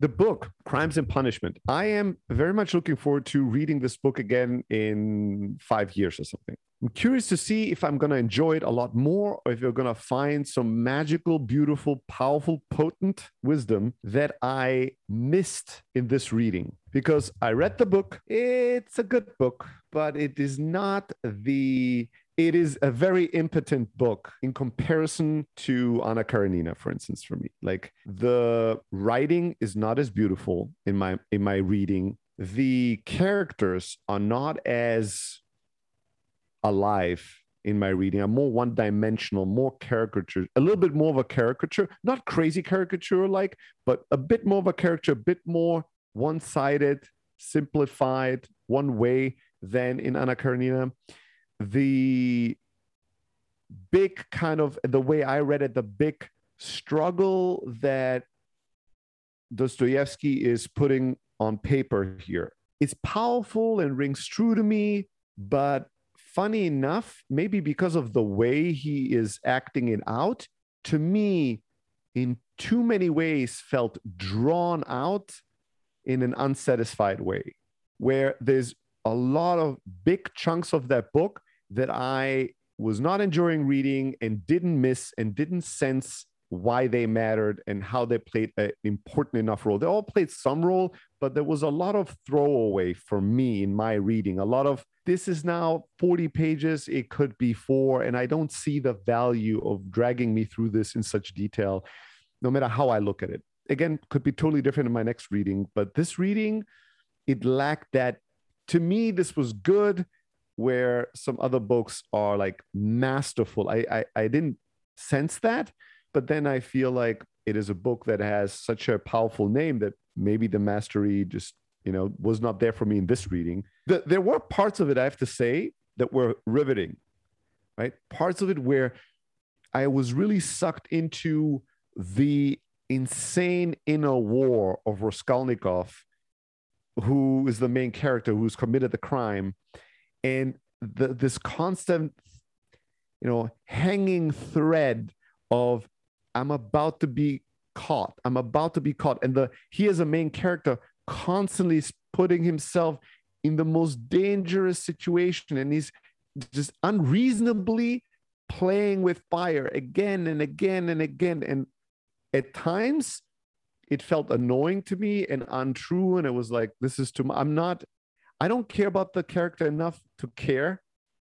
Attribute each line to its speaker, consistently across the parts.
Speaker 1: the book crimes and punishment. I am very much looking forward to reading this book again in five years or something. I'm curious to see if i'm going to enjoy it a lot more or if you're going to find some magical beautiful powerful potent wisdom that i missed in this reading. Because i read the book. It's a good book but it is not the it is a very impotent book in comparison to Anna Karenina, for instance, for me. Like the writing is not as beautiful in my in my reading. The characters are not as alive in my reading. I'm more one dimensional, more caricature, a little bit more of a caricature, not crazy caricature like, but a bit more of a caricature, a bit more one sided, simplified, one way than in Anna Karenina the big kind of the way I read it, the big struggle that Dostoevsky is putting on paper here. It's powerful and rings true to me, but funny enough, maybe because of the way he is acting it out, to me, in too many ways, felt drawn out in an unsatisfied way, where there's a lot of big chunks of that book that I was not enjoying reading and didn't miss and didn't sense why they mattered and how they played an important enough role. They all played some role, but there was a lot of throwaway for me in my reading. A lot of this is now 40 pages, it could be four, and I don't see the value of dragging me through this in such detail, no matter how I look at it. Again, could be totally different in my next reading, but this reading, it lacked that. To me, this was good where some other books are like masterful. I, I, I didn't sense that, but then I feel like it is a book that has such a powerful name that maybe the mastery just you know was not there for me in this reading. The, there were parts of it I have to say that were riveting, right? Parts of it where I was really sucked into the insane inner war of Raskolnikov, who is the main character who's committed the crime and the, this constant you know hanging thread of i'm about to be caught. I'm about to be caught. And the he is a main character constantly putting himself in the most dangerous situation and he's just unreasonably playing with fire again and again and again. And at times it felt annoying to me and untrue and it was like this is too much i'm not I don't care about the character enough to care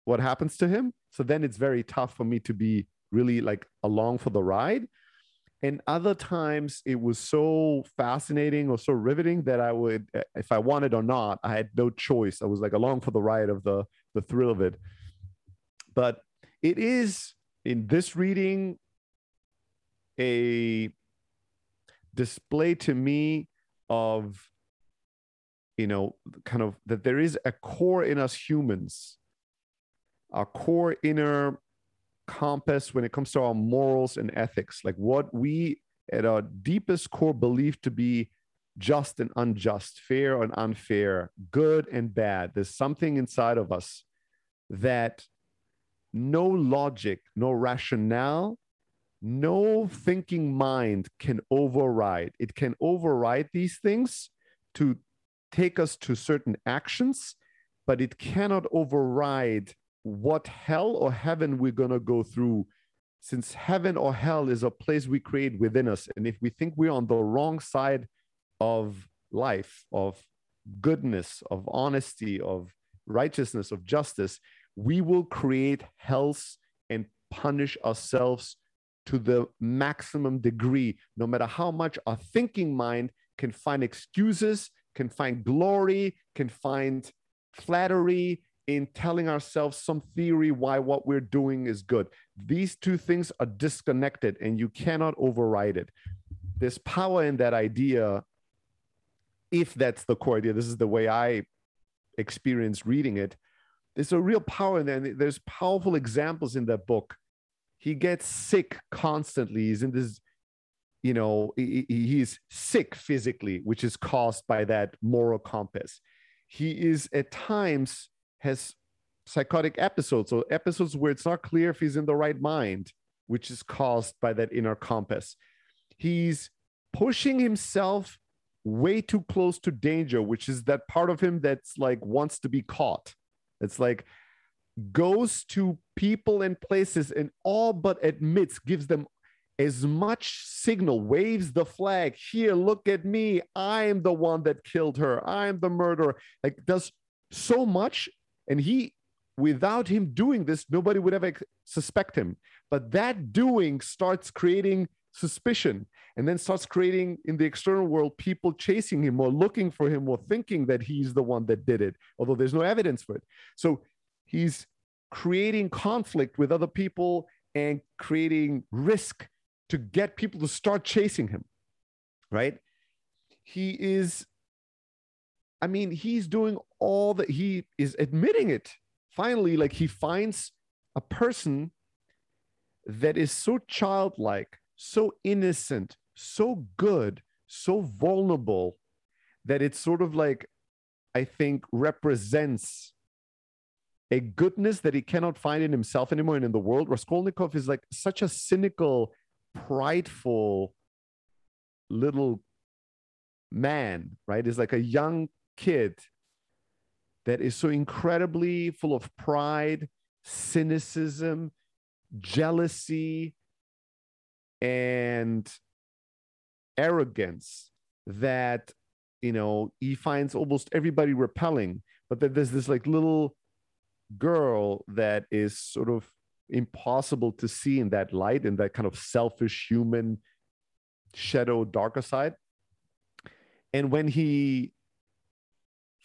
Speaker 1: what happens to him. So then it's very tough for me to be really like along for the ride. And other times it was so fascinating or so riveting that I would, eh, if I wanted or not, I had no choice. I was like along for the ride of the the thrill of it. But it is in this reading a display to me of you know, kind of that there is a core in us humans, a core inner compass when it comes to our morals and ethics, like what we at our deepest core believe to be just and unjust, fair and unfair, good and bad. There's something inside of us that no logic, no rationale, no thinking mind can override. It can override these things to take us to certain actions, but it cannot override what hell or heaven we're going to go through. Since heaven or hell is a place we create within us. And if we think we're on the wrong side of life, of goodness, of honesty, of righteousness, of justice, we will create hells and punish ourselves to the maximum degree, no matter how much our thinking mind can find excuses can find glory, can find flattery in telling ourselves some theory why what we're doing is good. These two things are disconnected and you cannot override it. There's power in that idea, if that's the core idea. This is the way I experienced reading it. There's a real power in there. There's powerful examples in that book. He gets sick constantly. He's in this you know he's sick physically which is caused by that moral compass he is at times has psychotic episodes or episodes where it's not clear if he's in the right mind which is caused by that inner compass he's pushing himself way too close to danger, which is that part of him that's like wants to be caught. It's like goes to people and places and all but admits, gives them as much signal, waves the flag. Here, look at me. I am the one that killed her. I am the murderer. Like, does so much. And he, without him doing this, nobody would ever suspect him. But that doing starts creating suspicion and then starts creating in the external world people chasing him or looking for him or thinking that he's the one that did it, although there's no evidence for it. So he's creating conflict with other people and creating risk to get people to start chasing him, right? He is, I mean, he's doing all that he is admitting it. Finally, like he finds a person that is so childlike, so innocent, so good, so vulnerable that it sort of like, I think, represents a goodness that he cannot find in himself anymore and in the world. Raskolnikov is like such a cynical, prideful little man, right? Is like a young kid that is so incredibly full of pride, cynicism, jealousy, and arrogance that you know he finds almost everybody repelling but that there's this like little girl that is sort of impossible to see in that light in that kind of selfish human shadow darker side. And when he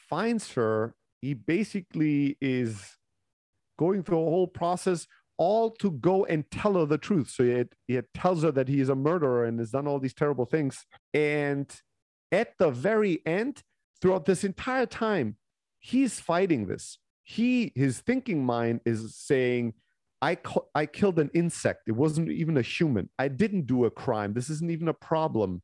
Speaker 1: finds her he basically is going through a whole process all to go and tell her the truth. So it, it tells her that he is a murderer and has done all these terrible things. And at the very end throughout this entire time he's fighting this. He his thinking mind is saying I, I killed an insect. It wasn't even a human. I didn't do a crime. This isn't even a problem.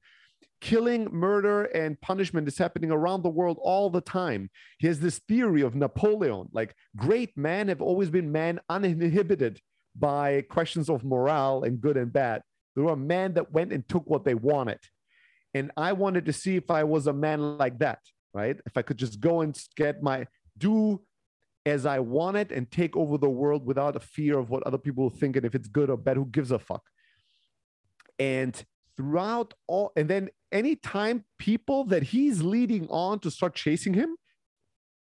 Speaker 1: Killing, murder, and punishment is happening around the world all the time. He has this theory of Napoleon like great men have always been men uninhibited by questions of morale and good and bad. There were men that went and took what they wanted. And I wanted to see if I was a man like that, right? If I could just go and get my, do as I want it and take over the world without a fear of what other people think and if it's good or bad, who gives a fuck? And throughout all, and then anytime people that he's leading on to start chasing him,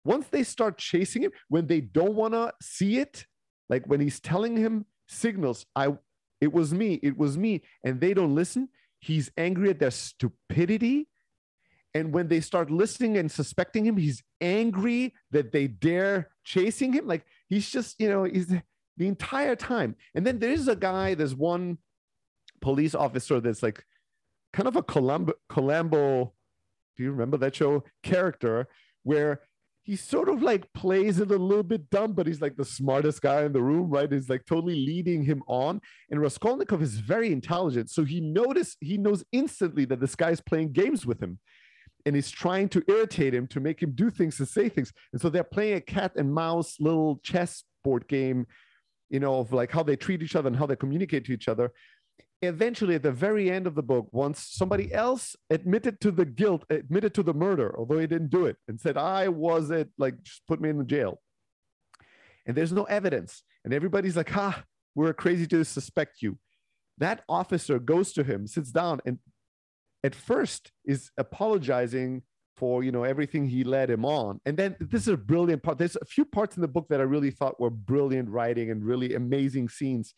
Speaker 1: once they start chasing him, when they don't want to see it, like when he's telling him signals, I it was me, it was me, and they don't listen, he's angry at their stupidity and when they start listening and suspecting him, he's angry that they dare chasing him. Like he's just, you know, he's the entire time. And then there's a guy, there's one police officer that's like kind of a Columbo, Columbo do you remember that show character where he sort of like plays it a little bit dumb, but he's like the smartest guy in the room, right? He's like totally leading him on. And Raskolnikov is very intelligent. So he noticed, he knows instantly that this guy is playing games with him and he's trying to irritate him to make him do things and say things. And so they're playing a cat and mouse little chess board game, you know, of like how they treat each other and how they communicate to each other. Eventually, at the very end of the book, once somebody else admitted to the guilt, admitted to the murder, although he didn't do it, and said, I was it, like, just put me in the jail. And there's no evidence. And everybody's like, ah, we're crazy to suspect you. That officer goes to him, sits down, and at first is apologizing for you know everything he led him on. And then this is a brilliant part. There's a few parts in the book that i really thought were brilliant writing and really amazing scenes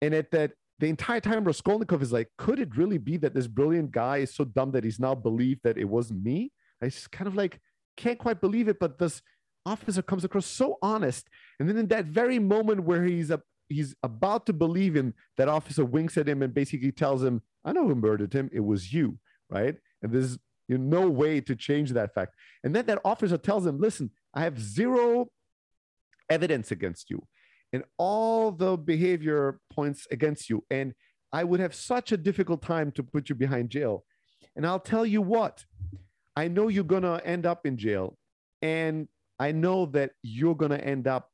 Speaker 1: and at that the entire time raskolnikov is like could it really be that this brilliant guy is so dumb that he's now believed that it wasn't me? I just kind of like can't quite believe it but this officer comes across so honest. And then in that very moment where he's a he's about to believe him that officer winks at him and basically tells him I know who murdered him. It was you, right? And there's you know, no way to change that fact. And then that officer tells him, listen, I have zero evidence against you. And all the behavior points against you. And I would have such a difficult time to put you behind jail. And I'll tell you what, I know you're going to end up in jail. And I know that you're going to end up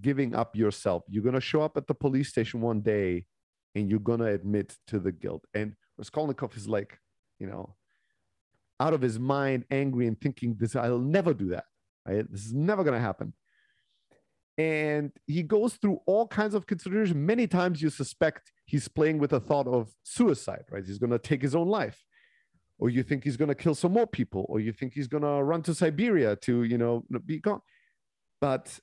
Speaker 1: giving up yourself. You're going to show up at the police station one day and you're going to admit to the guilt. And Raskolnikov is like, you know, out of his mind, angry and thinking, "This I'll never do that. Right? This is never going to happen." And he goes through all kinds of considerations. Many times you suspect he's playing with the thought of suicide, right? He's going to take his own life. Or you think he's going to kill some more people, or you think he's going to run to Siberia to, you know, be gone. But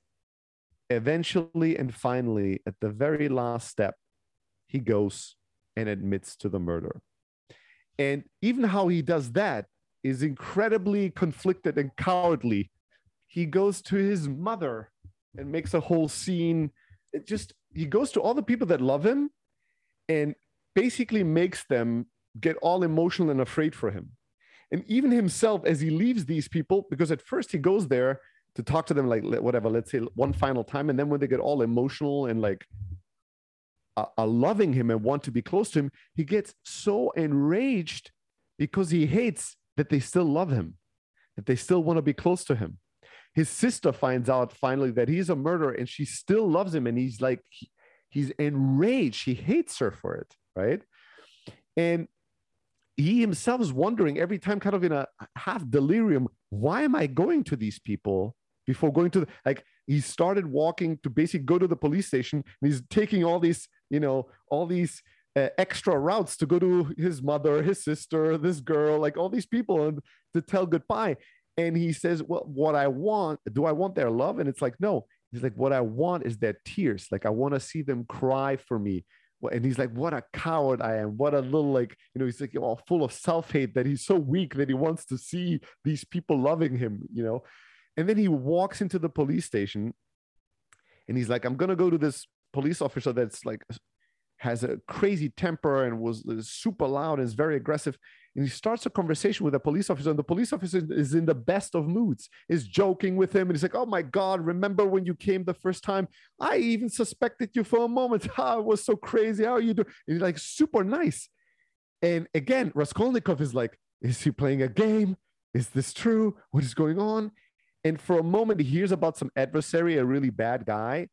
Speaker 1: eventually and finally, at the very last step, he goes and admits to the murder. And even how he does that is incredibly conflicted and cowardly. He goes to his mother and makes a whole scene. It just he goes to all the people that love him and basically makes them get all emotional and afraid for him. And even himself, as he leaves these people, because at first he goes there to talk to them, like whatever, let's say one final time. And then when they get all emotional and like are loving him and want to be close to him, he gets so enraged because he hates that they still love him, that they still want to be close to him. His sister finds out finally that he's a murderer and she still loves him and he's like he, he's enraged. He hates her for it right? And he himself is wondering every time kind of in a half delirium why am i going to these people before going to the, like he started walking to basically go to the police station and he's taking all these you know all these uh, extra routes to go to his mother his sister this girl like all these people and to tell goodbye and he says, Well, what I want, do I want their love? And it's like, No. He's like, What I want is their tears. Like, I want to see them cry for me. And he's like, What a coward I am. What a little, like, you know, he's like, all full of self hate that he's so weak that he wants to see these people loving him, you know. And then he walks into the police station and he's like, I'm to go to this police officer that's like, has a crazy temper and was super loud and is very aggressive and he starts a conversation with a police officer and the police officer is in the best of moods is joking with him and he's like oh my god remember when you came the first time? I even suspected you for a moment. Oh, it was so crazy. How are you doing and he's like super nice. And again raskolnikov is like is he playing a game? Is this true? What is going on? And for a moment he hears about some adversary a really bad guy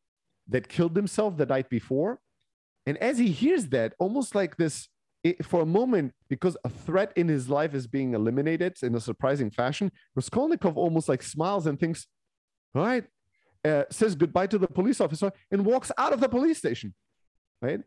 Speaker 1: that killed himself the night before and as he hears that almost like this it, for a moment, because a threat in his life is being eliminated in a surprising fashion, Raskolnikov almost like smiles and thinks, all right, uh, says goodbye to the police officer and walks out of the police station, right?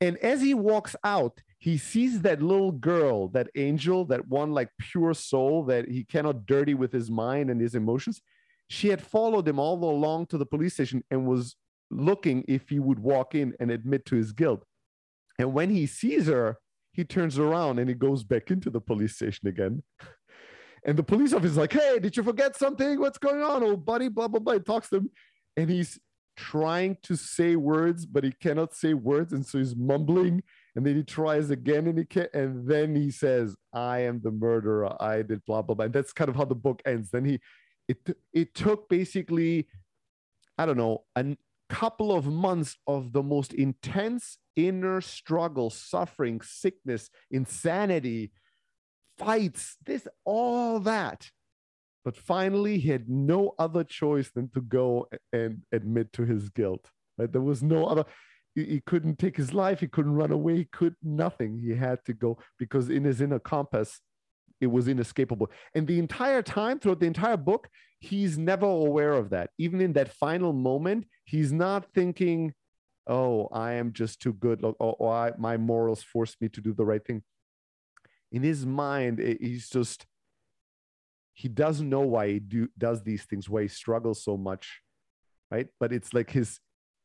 Speaker 1: And as he walks out, he sees that little girl, that angel, that one like pure soul that he cannot dirty with his mind and his emotions. She had followed him all the along to the police station and was looking if he would walk in and admit to his guilt. And when he sees her, he turns around and he goes back into the police station again. And the police officer is like, Hey, did you forget something? What's going on, old buddy? Blah, blah, blah. He talks to him and he's trying to say words, but he cannot say words. And so he's mumbling. And then he tries again and he can't. And then he says, I am the murderer. I did blah, blah, blah. And that's kind of how the book ends. Then he, it, it took basically, I don't know, a couple of months of the most intense inner struggle, suffering, sickness, insanity, fights, this, all that. But finally, he had no other choice than to go and admit to his guilt. Right? There was no other. He, he couldn't take his life. He couldn't run away. He could nothing. He had to go because in his inner compass, it was inescapable. And the entire time, throughout the entire book, he's never aware of that. Even in that final moment, he's not thinking, oh, I am just too good, or, or I, my morals force me to do the right thing. In his mind, eh, he's just he doesn't know why he do, does these things, why he struggles so much, right? But it's like his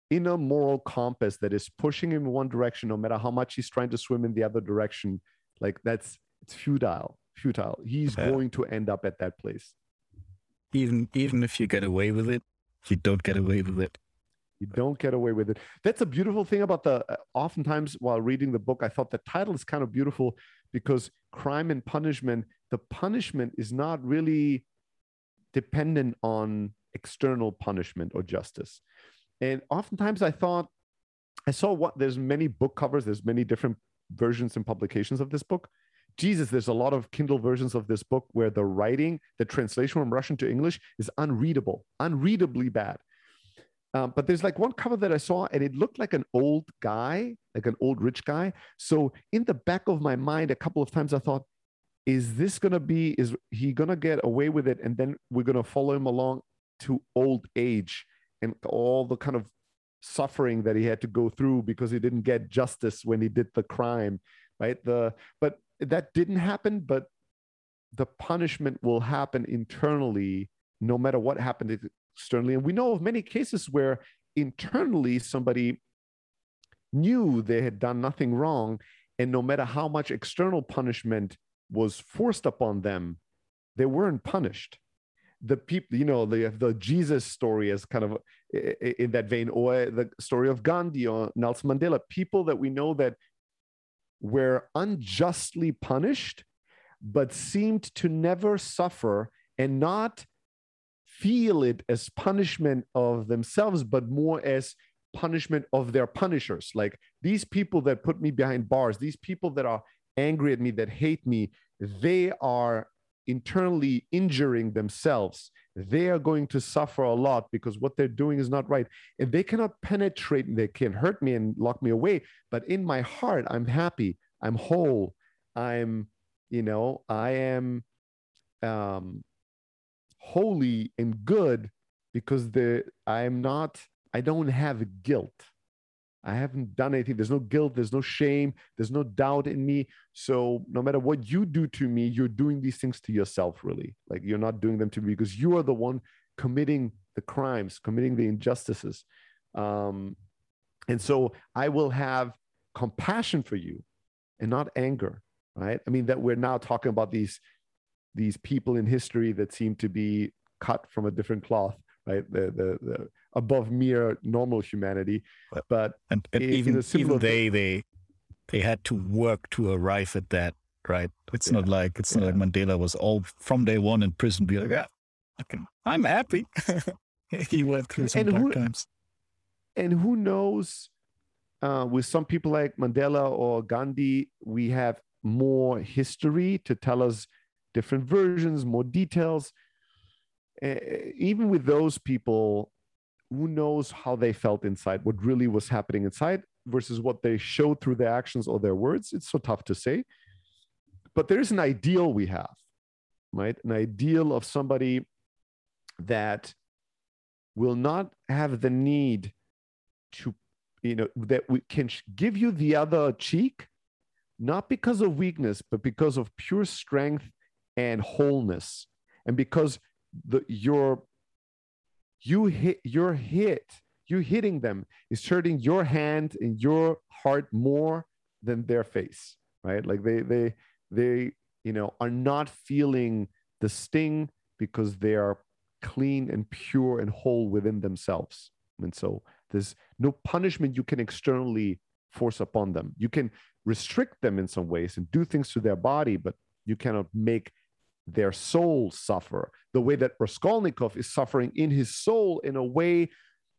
Speaker 1: inner moral compass that is pushing him in one direction, no matter how much he's trying to swim in the other direction. Like that's it's futile, futile. He's yeah. going to end up at that place.
Speaker 2: Even even if you get away with it, you don't get away with it.
Speaker 1: You don't get away with it. That's a beautiful thing about the. Uh, oftentimes, while reading the book, I thought the title is kind of beautiful because crime and punishment. The punishment is not really dependent on external punishment or justice. And oftentimes, I thought I saw what there's many book covers. There's many different versions and publications of this book. Jesus, there's a lot of Kindle versions of this book where the writing, the translation from Russian to English is unreadable, unreadably bad. Um, but there's like one cover that I saw, and it looked like an old guy, like an old rich guy. So in the back of my mind, a couple of times I thought, is this to be is he to get away with it and then we're to follow him along to old age and all the kind of suffering that he had to go through because he didn't get justice when he did the crime right the but that didn't happen but the punishment will happen internally no matter what happened externally. And we know of many cases where internally somebody knew they had done nothing wrong and no matter how much external punishment was forced upon them they weren't punished. The people you know the the jesus story is kind of in that vein. Or the story of gandhi or nelson mandela. People that we know that were unjustly punished but seemed to never suffer and not feel it as punishment of themselves but more as punishment of their punishers. Like these people that put me behind bars these people that are angry at me that hate me they are internally injuring themselves, they are going to suffer a lot because what they're doing is not right. And they cannot penetrate, they can hurt me and lock me away. But in my heart, I'm happy, I'm whole, I'm, you know, I am um, holy and good because the I'm not, I don't have guilt. I haven't done anything. There's no guilt. There's no shame. There's no doubt in me. So no matter what you do to me, you're doing these things to yourself, really. Like you're not doing them to me because you are the one committing the crimes, committing the injustices. Um, and so I will have compassion for you and not anger, right? I mean, that we're now talking about these these people in history that seem to be cut from a different cloth right? The, the, the above mere normal humanity. But
Speaker 2: and, and even, even they, they, they had to work to arrive at that, right? It's yeah. not like, it's yeah. not like Mandela was all from day one in prison, be like, yeah, I'm happy. he went through some and dark who, times.
Speaker 1: And who knows, uh, with some people like Mandela or Gandhi, we have more history to tell us different versions, more details Eh, eh, even with those people, who knows how they felt inside, what really was happening inside versus what they showed through their actions or their words? It's so tough to say. But there's an ideal we have, right? An ideal of somebody that will not have the need to, you know, that we can give you the other cheek, not because of weakness, but because of pure strength and wholeness. And because the your you hit your hit you hitting them is hurting your hand and your heart more than their face right? Like they they they you know are not feeling the sting because they are clean and pure and whole within themselves. And so there's no punishment you can externally force upon them. You can restrict them in some ways and do things to their body but you cannot make their soul suffer, the way that Raskolnikov is suffering in his soul in a way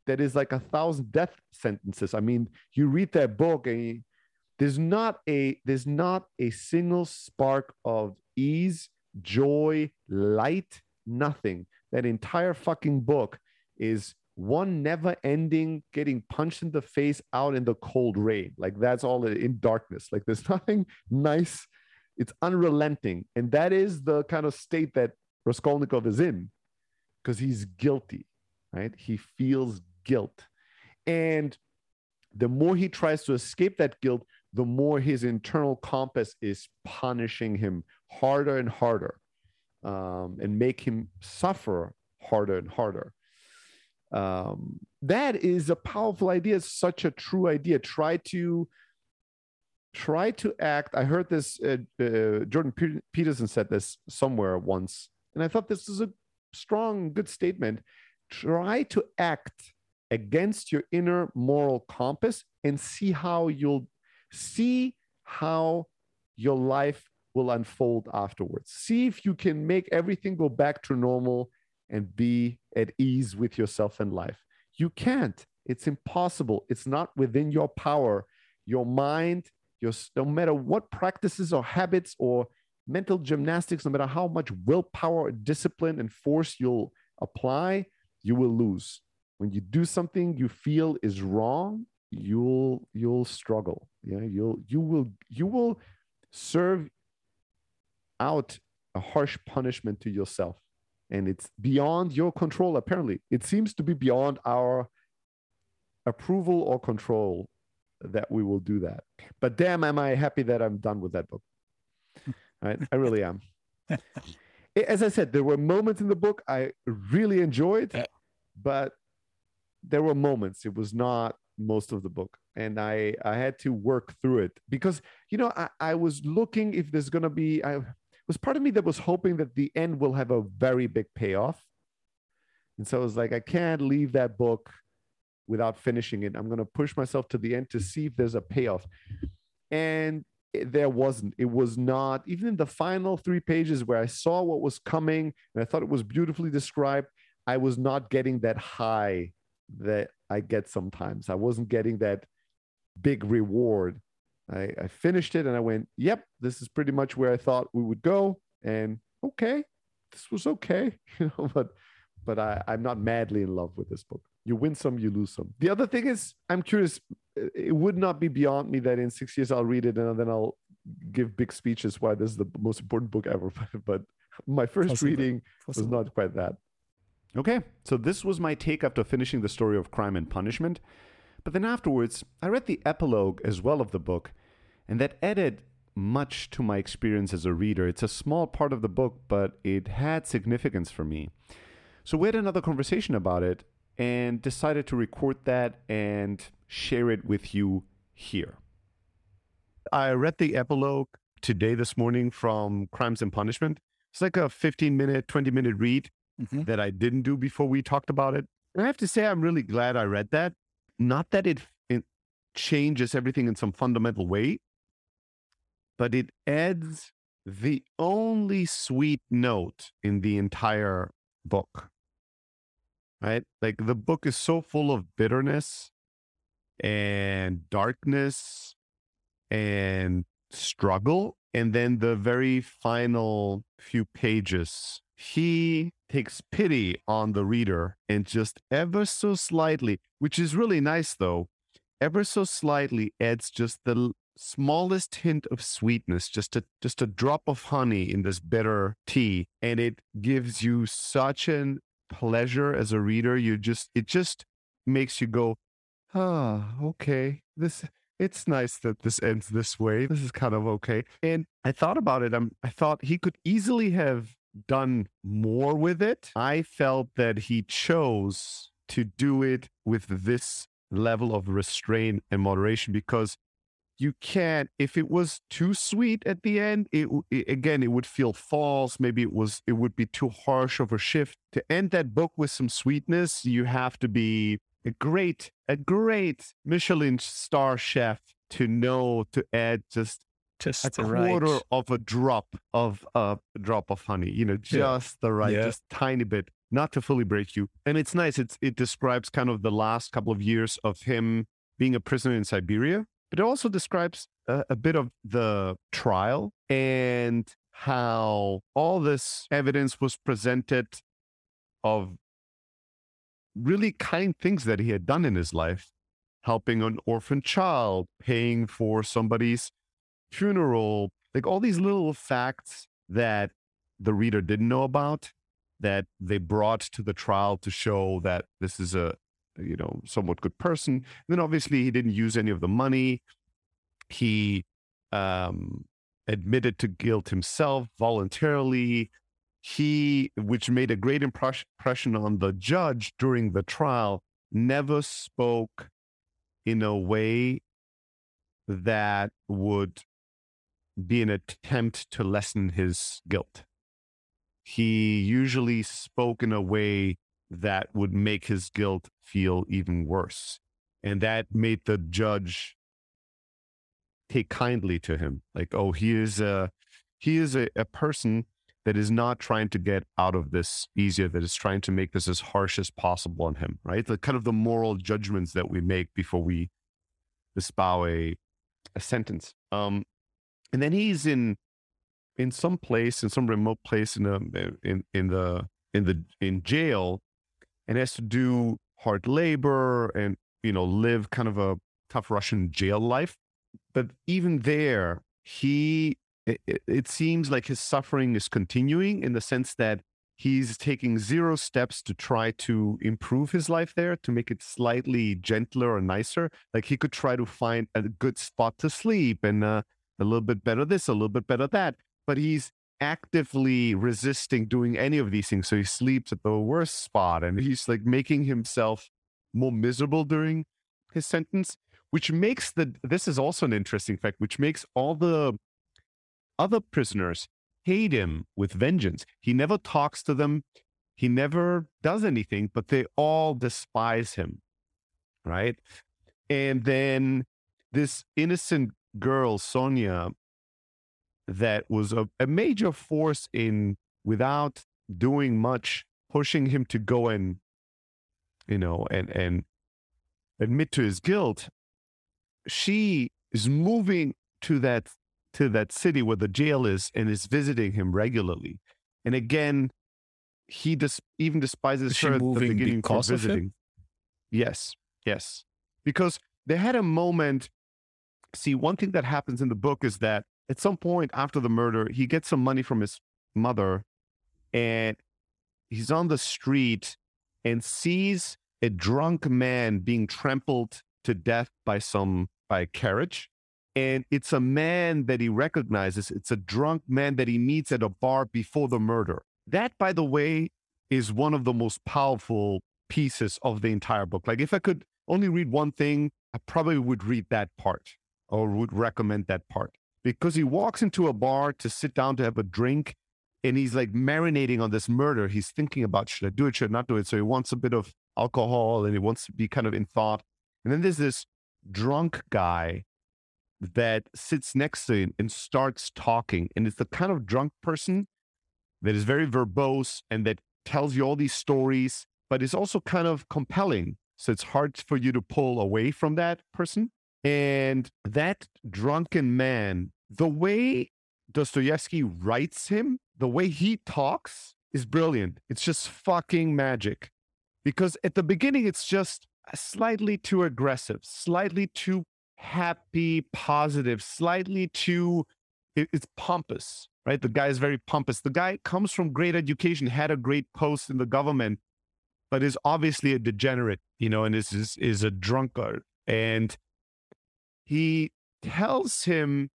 Speaker 1: that is like a thousand death sentences. I mean, you read that book and there's not a there's not a single spark of ease, joy, light, nothing. That entire fucking book is one never ending getting punched in the face out in the cold rain. Like that's all in darkness. Like there's nothing nice it's unrelenting. And that is the kind of state that Raskolnikov is in because he's guilty, right? He feels guilt. And the more he tries to escape that guilt, the more his internal compass is punishing him harder and harder um, and make him suffer harder and harder. Um, that is a powerful idea. Such a true idea. Try to try to act. I heard this, uh, uh, Jordan Peterson said this somewhere once, and I thought this is a strong, good statement. Try to act against your inner moral compass and see how you'll see how your life will unfold afterwards. See if you can make everything go back to normal and be at ease with yourself and life. You can't. It's impossible. It's not within your power. Your mind your, no matter what practices or habits or mental gymnastics, no matter how much willpower, discipline, and force you'll apply, you will lose. When you do something you feel is wrong, you'll you'll struggle. Yeah, you'll you will you will serve out a harsh punishment to yourself and it's beyond your control apparently it seems to be beyond our approval or control that we will do that. But damn am i happy that i'm done with that book. Right? I really am. As i said there were moments in the book i really enjoyed but there were moments. It was not most of the book. And i i had to work through it because you know i, I was looking if there's going to be i was part of me that was hoping that the end will have a very big payoff. And so I was like i can't leave that book without finishing it i'm going to push myself to the end to see if there's a payoff and there wasn't it was not even in the final three pages where i saw what was coming and i thought it was beautifully described i was not getting that high that I get sometimes. I wasn't getting that big reward. I, I finished it and I went, yep, this is pretty much where I thought we would go. And okay, this was okay, you know, but but I, I'm not madly in love with this book. You win some, you lose some. The other thing is, I'm curious, it would not be beyond me that in six years I'll read it and then I'll give big speeches why this is the most important book ever. but my first Possible. reading Possible. was not quite that. Okay, so this was my take after finishing the story of Crime and Punishment. But then afterwards, I read the epilogue as well of the book, and that added much to my experience as a reader. It's a small part of the book, but it had significance for me. So we had another conversation about it and decided to record that and share it with you here. I read the epilogue today, this morning from Crimes and Punishment. It's like a 15 minute, 20 minute read mm-hmm. that I didn't do before we talked about it. And I have to say, I'm really glad I read that. Not that it, it changes everything in some fundamental way, but it adds the only sweet note in the entire book. Right? Like the book is so full of bitterness and darkness and struggle. And then the very final few pages, he takes pity on the reader and just ever so slightly, which is really nice though, ever so slightly adds just the smallest hint of sweetness, just a just a drop of honey in this bitter tea, and it gives you such an pleasure as a reader. You just it just makes you go, ah, okay, this it's nice that this ends this way. This is kind of okay. And I thought about it. I'm, I thought he could easily have done more with it. I felt that he chose to do it with this level of restraint and moderation because you can't if it was too sweet at the end it, it, again it would feel false maybe it was it would be too harsh of a shift to end that book with some sweetness you have to be a great a great michelin star chef to know to add just just a quarter right. of a drop of a drop of honey you know just yeah. the right yeah. just tiny bit not to fully break you and it's nice it's it describes kind of the last couple of years of him being a prisoner in siberia but it also describes a, a bit of the trial and how all this evidence was presented of really kind things that he had done in his life helping an orphan child paying for somebody's funeral, like all these little facts that the reader didn't know about that they brought to the trial to show that this is a you know somewhat good person. And then obviously he didn't use any of the money. He um, admitted to guilt himself voluntarily. He, which made a great impression on the judge during the trial, never spoke in a way that would be an attempt to lessen his guilt. He usually spoke in a way that would make his guilt feel even worse. And that made the judge take kindly to him. Like, oh, he is a he is a, a person that is not trying to get out of this easier, that is trying to make this as harsh as possible on him, right? The kind of the moral judgments that we make before we espouse a, a sentence. Um, and then he's in in some place in some remote place in the in in the in the in jail and has to do hard labor and you know live kind of a tough russian jail life. But even there he it, it, seems like his suffering is continuing in the sense that he's taking zero steps to try to improve his life there to make it slightly gentler or nicer. Like he could try to find a good spot to sleep and uh, a little bit better this a little bit better that. But he's actively resisting doing any of these things so he sleeps at the worst spot and he's like making himself more miserable during his sentence which makes the this is also an interesting fact which makes all the other prisoners hate him with vengeance. He never talks to them, he never does anything, but they all despise him, right? And then this innocent girl, Sonia, that was a, a major force in without doing much, pushing him to go and, you know, and and admit to his guilt. She is moving to that to that city where the jail is and is visiting him regularly. And again, he dis- even despises
Speaker 2: is
Speaker 1: her at
Speaker 2: the
Speaker 1: beginning for visiting. Yes, yes. Because they had a moment. See, one thing that happens in the book is that at some point after the murder, he gets some money from his mother and he's on the street and sees a drunk man being trampled to death by some by a carriage and it's a man that he recognizes. It's a drunk man that he meets at a bar before the murder. That, by the way, is one of the most powerful pieces of the entire book. Like, if I could only read one thing, I probably would read that part or would recommend that part because he walks into a bar to sit down to have a drink and he's like marinating on this murder. He's thinking about should I do it, should I not do it? So he wants a bit of alcohol and he wants to be kind of in thought. And then there's this drunk guy that sits next to him and starts talking. And it's the kind of drunk person that is very verbose and that tells you all these stories, but is also kind of compelling. So it's hard for you to pull away from that person. And that drunken man, the way Dostoevsky writes him, the way he talks is brilliant. It's just fucking magic. Because at the beginning, it's just slightly too aggressive, slightly too happy, positive, slightly too, it, it's pompous, right? The guy is very pompous. The guy comes from great education, had a great post in the government, but is obviously a degenerate, you know, and is, is, is a drunkard. And he tells him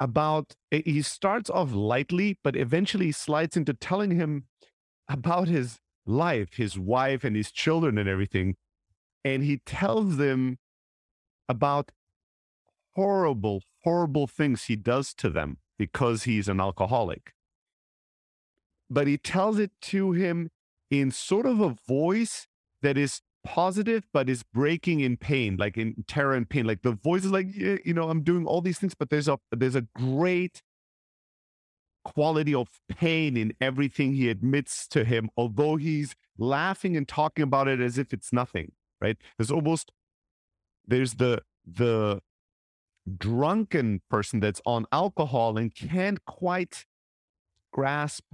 Speaker 1: about, he starts off lightly, but eventually slides into telling him about his life, his wife and his children and everything. And he tells them about horrible, horrible things he does to them because he's an alcoholic. But he tells it to him in sort of a voice that is positive, but is breaking in pain, like in terror and pain. Like the voice is like, yeah, you know, I'm doing all these things, but there's a there's a great quality of pain in everything he admits to him, although he's laughing and talking about it as if it's nothing. Right? There's almost there's the the drunken person that's on alcohol and can't quite grasp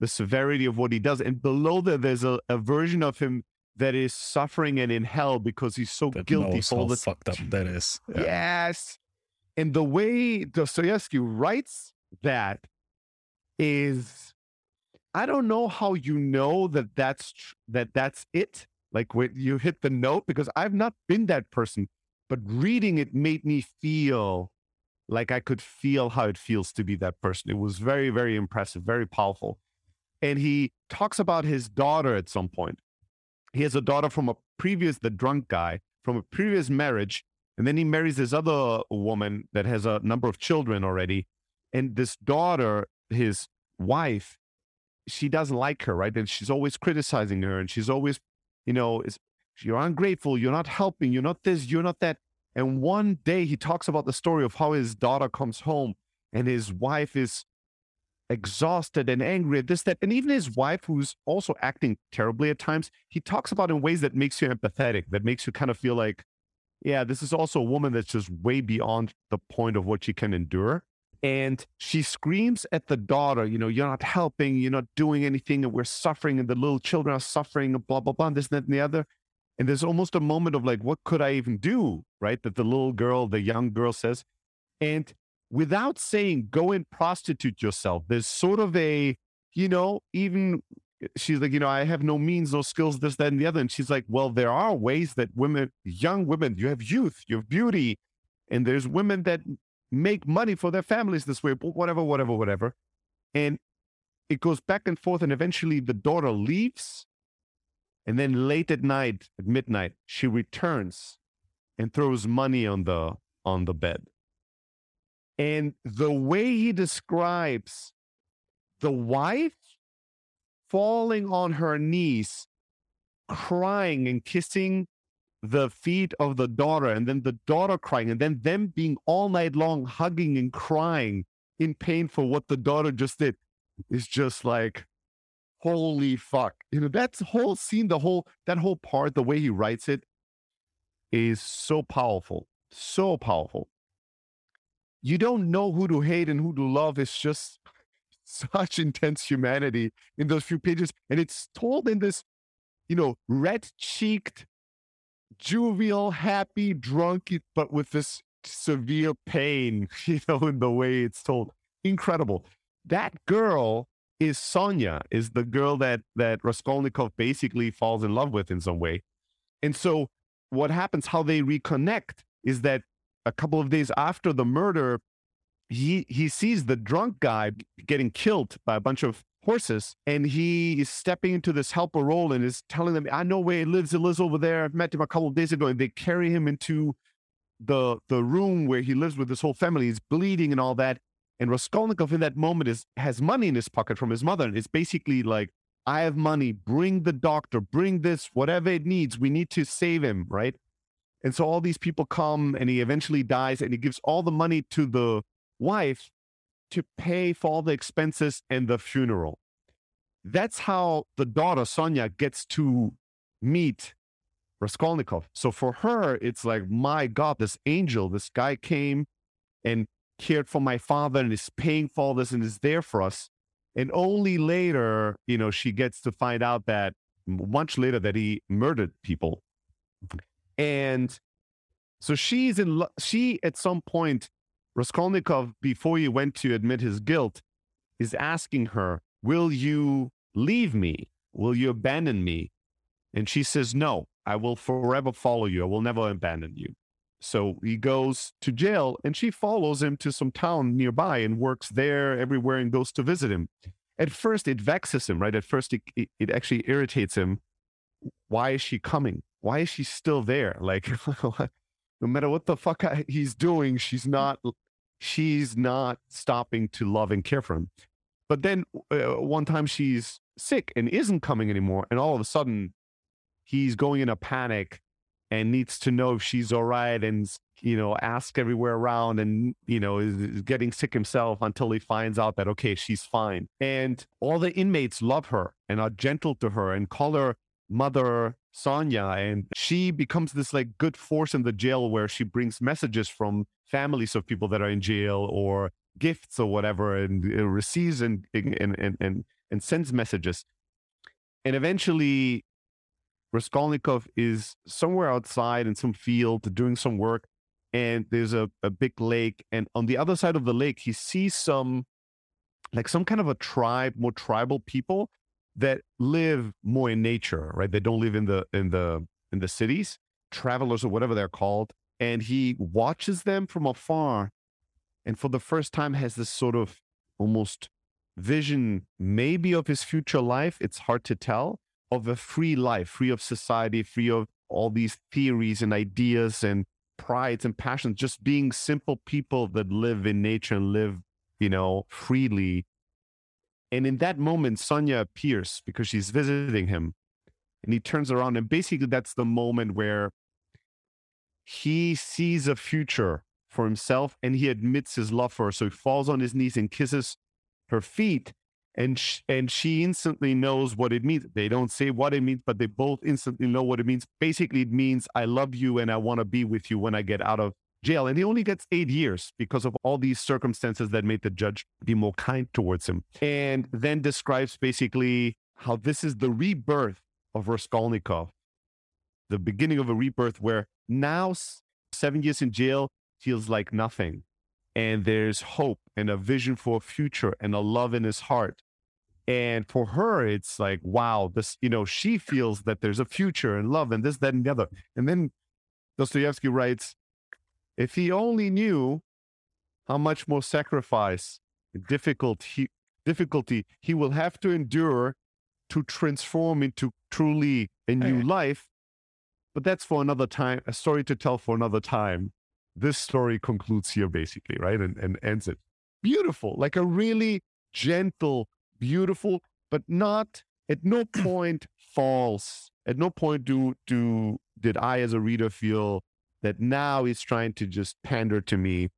Speaker 1: the severity of what he does. And below that, there's a, a version of him that is suffering and in hell because he's so
Speaker 2: that
Speaker 1: guilty
Speaker 2: knows
Speaker 1: all
Speaker 2: how
Speaker 1: the
Speaker 2: fucked up that is. Yeah.
Speaker 1: Yes. And the way Dostoevsky writes that is, I don't know how you know that that's tr- that that's it. Like when you hit the note, because I've not been that person but reading it made me feel like I could feel how it feels to be that person. It was very, very impressive, very powerful. And he talks about his daughter at some point. He has a daughter from a previous, the drunk guy, from a previous marriage. And then he marries this other woman that has a number of children already. And this daughter, his wife, she doesn't like her, right? And she's always criticizing her and she's always, you know, you're ungrateful. You're not helping. You're not this. You're not that. And one day he talks about the story of how his daughter comes home and his wife is exhausted and angry at this, that. And even his wife, who's also acting terribly at times, he talks about in ways that makes you empathetic, that makes you kind of feel like, yeah, this is also a woman that's just way beyond the point of what she can endure. And she screams at the daughter, you know, you're not helping, you're not doing anything, and we're suffering, and the little children are suffering, and blah, blah, blah, and this, that, and the other. And there's almost a moment of like, what could I even do? Right. That the little girl, the young girl says. And without saying go and prostitute yourself. There's sort of a, you know, even she's like, you know, I have no means, no skills, this, that, and the other. And she's like, well, there are ways that women, young women, you have youth, you have beauty, and there's women that make money for their families this way, whatever, whatever, whatever. And it goes back and forth, and eventually the daughter leaves. And then late at night, at midnight, she returns and throws money on the on the bed. And the way he describes the wife falling on her knees, crying and kissing the feet of the daughter, and then the daughter crying, and then them being all night long hugging and crying in pain for what the daughter just did is just like, holy fuck. You know, that's whole scene, the whole, that whole part, the way he writes it is so powerful, so powerful. You don't know who to hate and who to love. It's just such intense humanity in those few pages. And it's told in this, you know, red cheeked, jovial, happy, drunk, but with this severe pain, you know, in the way it's told. Incredible. That girl is Sonia, is the girl that that Raskolnikov basically falls in love with in some way. And so what happens, how they reconnect, is that a couple of days after the murder, he he sees the drunk guy getting killed by a bunch of horses and he is stepping into this helper role and is telling them i know where he lives. He lives over there. I met him a couple of days ago and they carry him into the the room where he lives with his whole family. He's bleeding and all that and raskolnikov in that moment is has money in his pocket from his mother and it's basically like i have money. Bring the doctor. Bring this. Whatever it needs. We need to save him right and so all these people come and he eventually dies and he gives all the money to the wife to pay for all the expenses and the funeral. That's how the daughter, Sonia, gets to meet Raskolnikov. So for her, it's like, my God, this angel, this guy came and cared for my father and is paying for all this and is there for us. And only later, you know, she gets to find out that much later that he murdered people. And so she's in, she at some point Raskolnikov, before he went to admit his guilt, is asking her, Will you leave me? Will you abandon me? And she says, No, I will forever follow you. I will never abandon you. So he goes to jail and she follows him to some town nearby and works there everywhere and goes to visit him. At first, it vexes him, right? At first, it, it, it actually irritates him. Why is she coming? Why is she still there? Like, no matter what the fuck he's doing, she's not she's not stopping to love and care for him. But then uh, one time she's sick and isn't coming anymore, and all of a sudden he's going in a panic and needs to know if she's all right and you know ask everywhere around and you know is, is, getting sick himself until he finds out that okay she's fine and all the inmates love her and are gentle to her and call her mother Sonia and she becomes this like good force in the jail where she brings messages from families of people that are in jail or gifts or whatever and uh, receives and, and, and, and, and sends messages. And eventually Raskolnikov is somewhere outside in some field doing some work and there's a, a big lake and on the other side of the lake he sees some like some kind of a tribe more tribal people that live more in nature, right? They don't live in the in the in the cities, travelers or whatever they're called. And he watches them from afar, and for the first time has this sort of almost vision, maybe of his future life. It's hard to tell of a free life, free of society, free of all these theories and ideas and prides and passions, just being simple people that live in nature and live, you know, freely and in that moment, Sonia appears because she's visiting him. And he turns around, and basically, that's the moment where he sees a future for himself and he admits his love for her. So he falls on his knees and kisses her feet. And, sh- and she instantly knows what it means. They don't say what it means, but they both instantly know what it means. Basically, it means I love you and I want to be with you when I get out of jail. And he only gets eight years because of all these circumstances that made the judge be more kind towards him. And then describes basically how this is the rebirth of Raskolnikov, the beginning of a rebirth where now seven years in jail feels like nothing. and there's hope and a vision for a future and a love in his heart. And for her, it's like, wow, this, you know, she feels that there's a future and love and this, that, and the other. And then Dostoevsky writes, if he only knew how much more sacrifice, difficult he, difficulty he will have to endure to transform into truly a new okay. life. But that's for another time, a story to tell for another time. This story concludes here, basically, right? And, and ends it. Beautiful, like a really gentle, beautiful, but not at no point false. At no point do do did I as a reader feel that now he's trying to just pander to me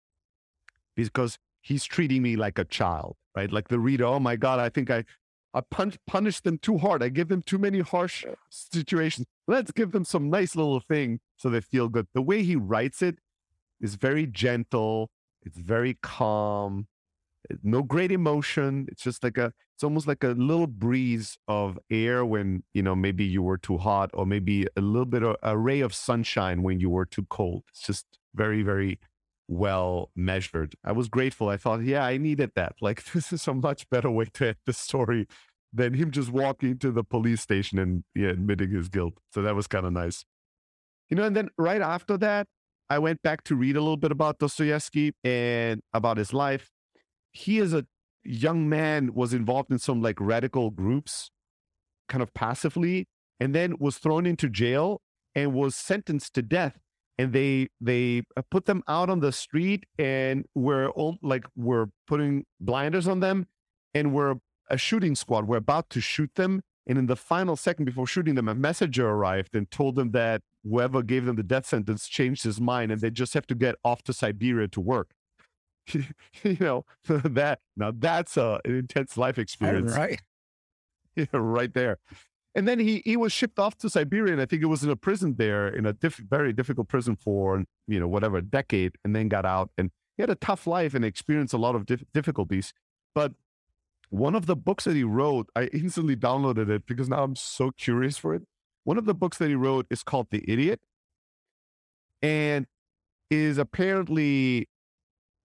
Speaker 1: because he's treating me like a child, right? Like the reader, oh my God, I think I, I punch, punish them too hard. I give them too many harsh situations. Let's give them some nice little thing so they feel good. The way he writes it is very gentle. It's very calm. No great emotion. It's just like a, it's almost like a little breeze of air when, you know, maybe you were too hot or maybe a little bit of a ray of sunshine when you were too cold. It's just very, very well measured. I was grateful. I thought, yeah, I needed that. Like, this is a much better way to end the story than him just walking to the police station and yeah, admitting his guilt. So that was kind of nice. You know, and then right after that, I went back to read a little bit about Dostoevsky and about his life. He is a young man was involved in some like radical groups kind of passively and then was thrown into jail and was sentenced to death. And they they uh, put them out on the street and we're all like we're putting blinders on them and we're a shooting squad we're about to shoot them. And in the final second before shooting them a messenger arrived and told them that whoever gave them the death sentence changed his mind and they just have to get off to siberia to work you know that now that's a, an intense life experience
Speaker 2: right
Speaker 1: yeah, right there and then he he was shipped off to Siberia, and I think it was in a prison there, in a diff- very difficult prison for you know whatever decade, and then got out. And he had a tough life and experienced a lot of dif- difficulties. But one of the books that he wrote, I instantly downloaded it because now I'm so curious for it. One of the books that he wrote is called The Idiot, and is apparently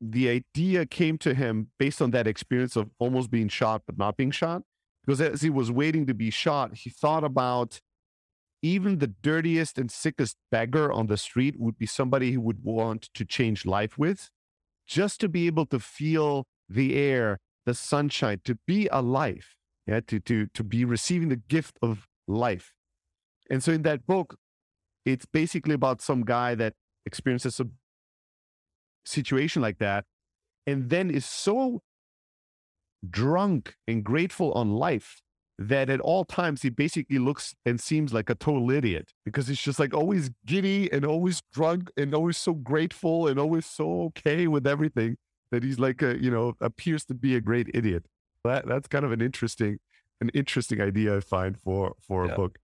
Speaker 1: the idea came to him based on that experience of almost being shot but not being shot because as he was waiting to be shot, he thought about even the dirtiest and sickest beggar on the street would be somebody he would want to change life with, just to be able to feel the air, the sunshine, to be alive, yeah, to to to be receiving the gift of life. And so in that book, it's basically about some guy that experiences a situation like that and then is so drunk and grateful on life that at all times he basically looks and seems like a total idiot because he's just like always giddy and always drunk and always so grateful and always so okay with everything that he's like a you know appears to be a great idiot that that's kind of an interesting an interesting idea i find for for yeah. a book